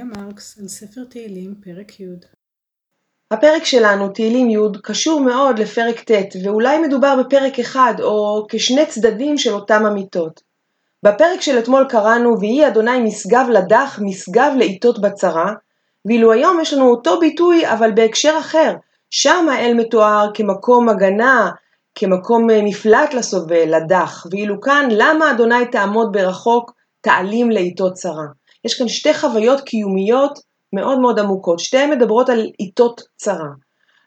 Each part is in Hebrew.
עובדיה מרקס על ספר תהילים, פרק י'. הפרק שלנו, תהילים י', קשור מאוד לפרק ט', ואולי מדובר בפרק אחד או כשני צדדים של אותם אמיתות. בפרק של אתמול קראנו, ויהי אדוני משגב לדח, משגב לעיתות בצרה, ואילו היום יש לנו אותו ביטוי אבל בהקשר אחר, שם האל מתואר כמקום הגנה, כמקום אה, מפלט לסובל, לדח, ואילו כאן למה אדוני תעמוד ברחוק, תעלים לעיתות צרה. יש כאן שתי חוויות קיומיות מאוד מאוד עמוקות, שתיהן מדברות על עיתות צרה.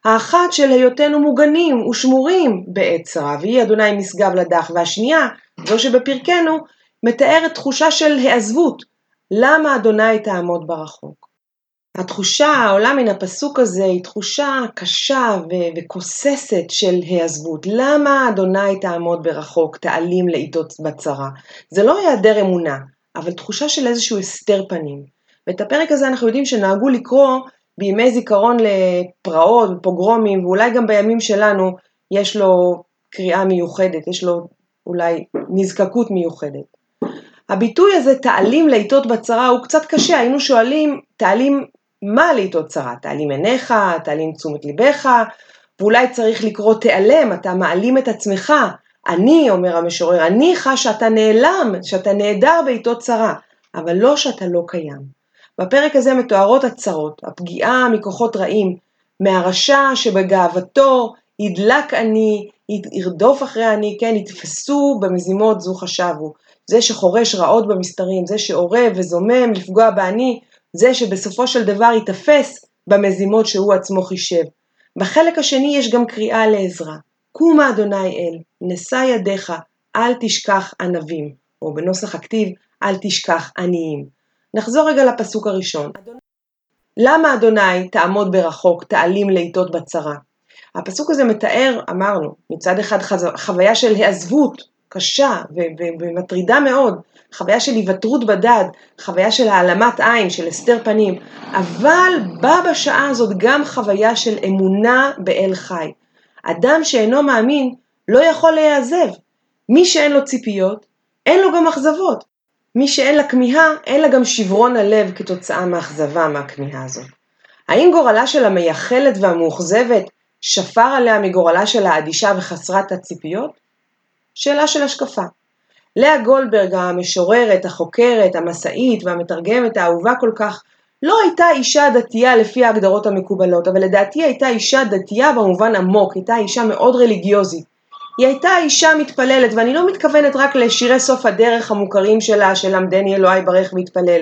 האחת של היותנו מוגנים ושמורים בעת צרה, והיא אדוני משגב לדח, והשנייה, זו שבפרקנו, מתארת תחושה של העזבות, למה אדוני תעמוד ברחוק. התחושה העולה מן הפסוק הזה היא תחושה קשה ו- וכוססת של העזבות. למה אדוני תעמוד ברחוק, תעלים לעיתות בצרה? זה לא היעדר אמונה, אבל תחושה של איזשהו הסתר פנים. ואת הפרק הזה אנחנו יודעים שנהגו לקרוא בימי זיכרון לפרעות ופוגרומים, ואולי גם בימים שלנו יש לו קריאה מיוחדת, יש לו אולי נזקקות מיוחדת. הביטוי הזה, תעלים לעיתות בצרה, הוא קצת קשה, היינו שואלים, תעלים מה לעיתות צרה? תעלים עיניך, תעלים תשומת ליבך, ואולי צריך לקרוא תיעלם, אתה מעלים את עצמך, אני, אומר המשורר, אני חש שאתה נעלם, שאתה נעדר בעיתות צרה, אבל לא שאתה לא קיים. בפרק הזה מתוארות הצרות, הפגיעה מכוחות רעים, מהרשע שבגאוותו ידלק אני, ירדוף אחרי אני, כן, יתפסו במזימות זו חשבו. זה שחורש רעות במסתרים, זה שאורב וזומם לפגוע באני, זה שבסופו של דבר ייתפס במזימות שהוא עצמו חישב. בחלק השני יש גם קריאה לעזרה. קומה אדוני אל, נשא ידיך, אל תשכח ענבים, או בנוסח הכתיב, אל תשכח עניים. נחזור רגע לפסוק הראשון. למה אדוני תעמוד ברחוק, תעלים לעיתות בצרה? הפסוק הזה מתאר, אמרנו, מצד אחד חוויה של העזבות קשה ומטרידה מאוד, חוויה של היוותרות בדד, חוויה של העלמת עין, של הסתר פנים, אבל בא בשעה הזאת גם חוויה של אמונה באל חי. אדם שאינו מאמין לא יכול להיעזב. מי שאין לו ציפיות, אין לו גם אכזבות. מי שאין לה כמיהה, אין לה גם שברון הלב כתוצאה מאכזבה מהכמיהה הזאת. האם גורלה של המייחלת והמאוכזבת שפר עליה מגורלה של האדישה וחסרת הציפיות? שאלה של השקפה. לאה גולדברג המשוררת, החוקרת, המסאית והמתרגמת האהובה כל כך, לא הייתה אישה דתייה לפי ההגדרות המקובלות, אבל לדעתי הייתה אישה דתייה במובן עמוק, הייתה אישה מאוד רליגיוזית. היא הייתה אישה מתפללת, ואני לא מתכוונת רק לשירי סוף הדרך המוכרים שלה, של למדני אלוהי ברך והתפלל,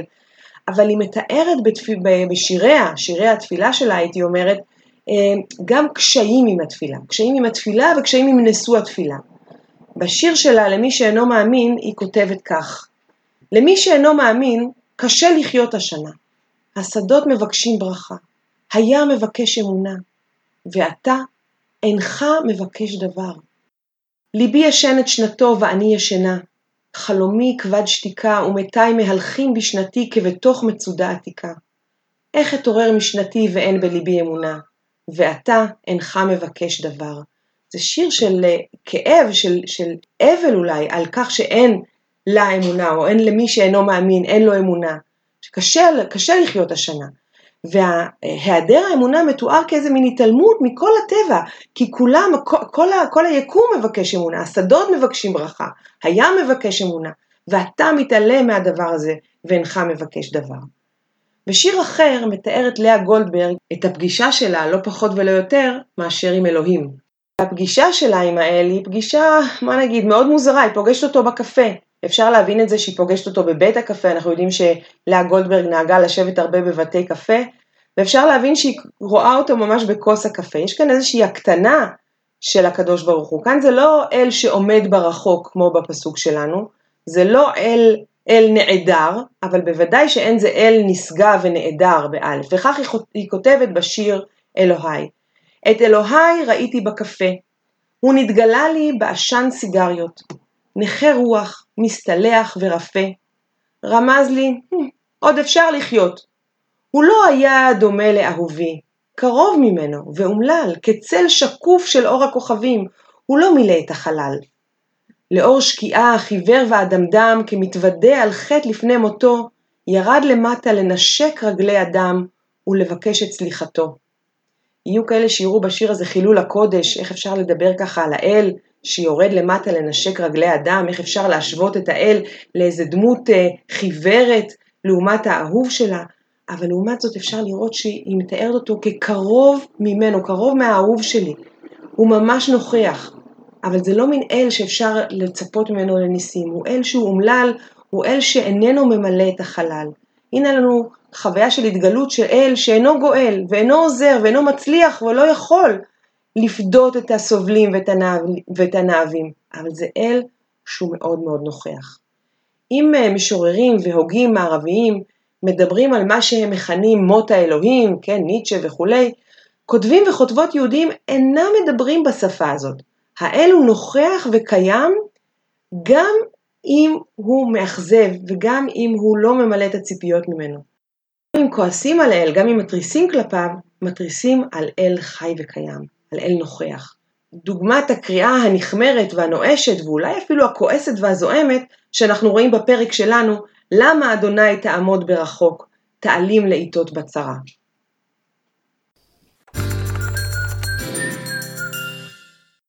אבל היא מתארת בתפ... בשיריה, שירי התפילה שלה הייתי אומרת, אה, גם קשיים עם התפילה, קשיים עם התפילה וקשיים עם נשוא התפילה. בשיר שלה למי שאינו מאמין היא כותבת כך: למי שאינו מאמין קשה לחיות השנה. השדות מבקשים ברכה, הים מבקש אמונה, ואתה אינך מבקש דבר. ליבי ישן את שנתו ואני ישנה, חלומי כבד שתיקה ומתי מהלכים בשנתי כבתוך מצודה עתיקה. איך אתעורר משנתי ואין בליבי אמונה, ואתה אינך מבקש דבר. זה שיר של אה, כאב, של, של אבל אולי, על כך שאין לה אמונה, או אין למי שאינו מאמין, אין לו אמונה. שקשה לחיות השנה. והיעדר האמונה מתואר כאיזה מין התעלמות מכל הטבע, כי כולם, כל, כל, כל היקום מבקש אמונה, השדות מבקשים ברכה, הים מבקש אמונה, ואתה מתעלם מהדבר הזה ואינך מבקש דבר. בשיר אחר מתארת לאה גולדברג את הפגישה שלה, לא פחות ולא יותר, מאשר עם אלוהים. הפגישה שלה עם האל היא פגישה, מה נגיד, מאוד מוזרה, היא פוגשת אותו בקפה. אפשר להבין את זה שהיא פוגשת אותו בבית הקפה, אנחנו יודעים שלאה גולדברג נהגה לשבת הרבה בבתי קפה, ואפשר להבין שהיא רואה אותו ממש בכוס הקפה. יש כאן איזושהי הקטנה של הקדוש ברוך הוא. כאן זה לא אל שעומד ברחוק כמו בפסוק שלנו, זה לא אל, אל נעדר, אבל בוודאי שאין זה אל נשגב ונעדר באלף. וכך היא, היא כותבת בשיר אלוהי. את אלוהי ראיתי בקפה, הוא נתגלה לי בעשן סיגריות, נכה רוח, מסתלח ורפה. רמז לי, hmm, עוד אפשר לחיות. הוא לא היה דומה לאהובי, קרוב ממנו ואומלל, כצל שקוף של אור הכוכבים, הוא לא מילא את החלל. לאור שקיעה, חיוור ואדמדם, כמתוודה על חטא לפני מותו, ירד למטה לנשק רגלי אדם ולבקש את סליחתו. יהיו כאלה שיראו בשיר הזה חילול הקודש, איך אפשר לדבר ככה על האל שיורד למטה לנשק רגלי אדם, איך אפשר להשוות את האל לאיזה דמות אה, חיוורת לעומת האהוב שלה, אבל לעומת זאת אפשר לראות שהיא מתארת אותו כקרוב ממנו, קרוב מהאהוב שלי. הוא ממש נוכח, אבל זה לא מין אל שאפשר לצפות ממנו לניסים, הוא אל שהוא אומלל, הוא אל שאיננו ממלא את החלל. הנה לנו חוויה של התגלות של אל שאינו גואל, ואינו עוזר, ואינו מצליח, ולא יכול לפדות את הסובלים ואת הנאווים, אבל זה אל שהוא מאוד מאוד נוכח. אם אה, משוררים והוגים מערביים מדברים על מה שהם מכנים מות האלוהים, כן, ניטשה וכולי, כותבים וכותבות יהודים אינם מדברים בשפה הזאת. האל הוא נוכח וקיים גם אם הוא מאכזב וגם אם הוא לא ממלא את הציפיות ממנו. גם אם כועסים על האל, גם אם מתריסים כלפיו, מתריסים על אל חי וקיים, על אל נוכח. דוגמת הקריאה הנחמרת והנואשת ואולי אפילו הכועסת והזועמת שאנחנו רואים בפרק שלנו, למה אדוני תעמוד ברחוק, תעלים לעיתות בצרה.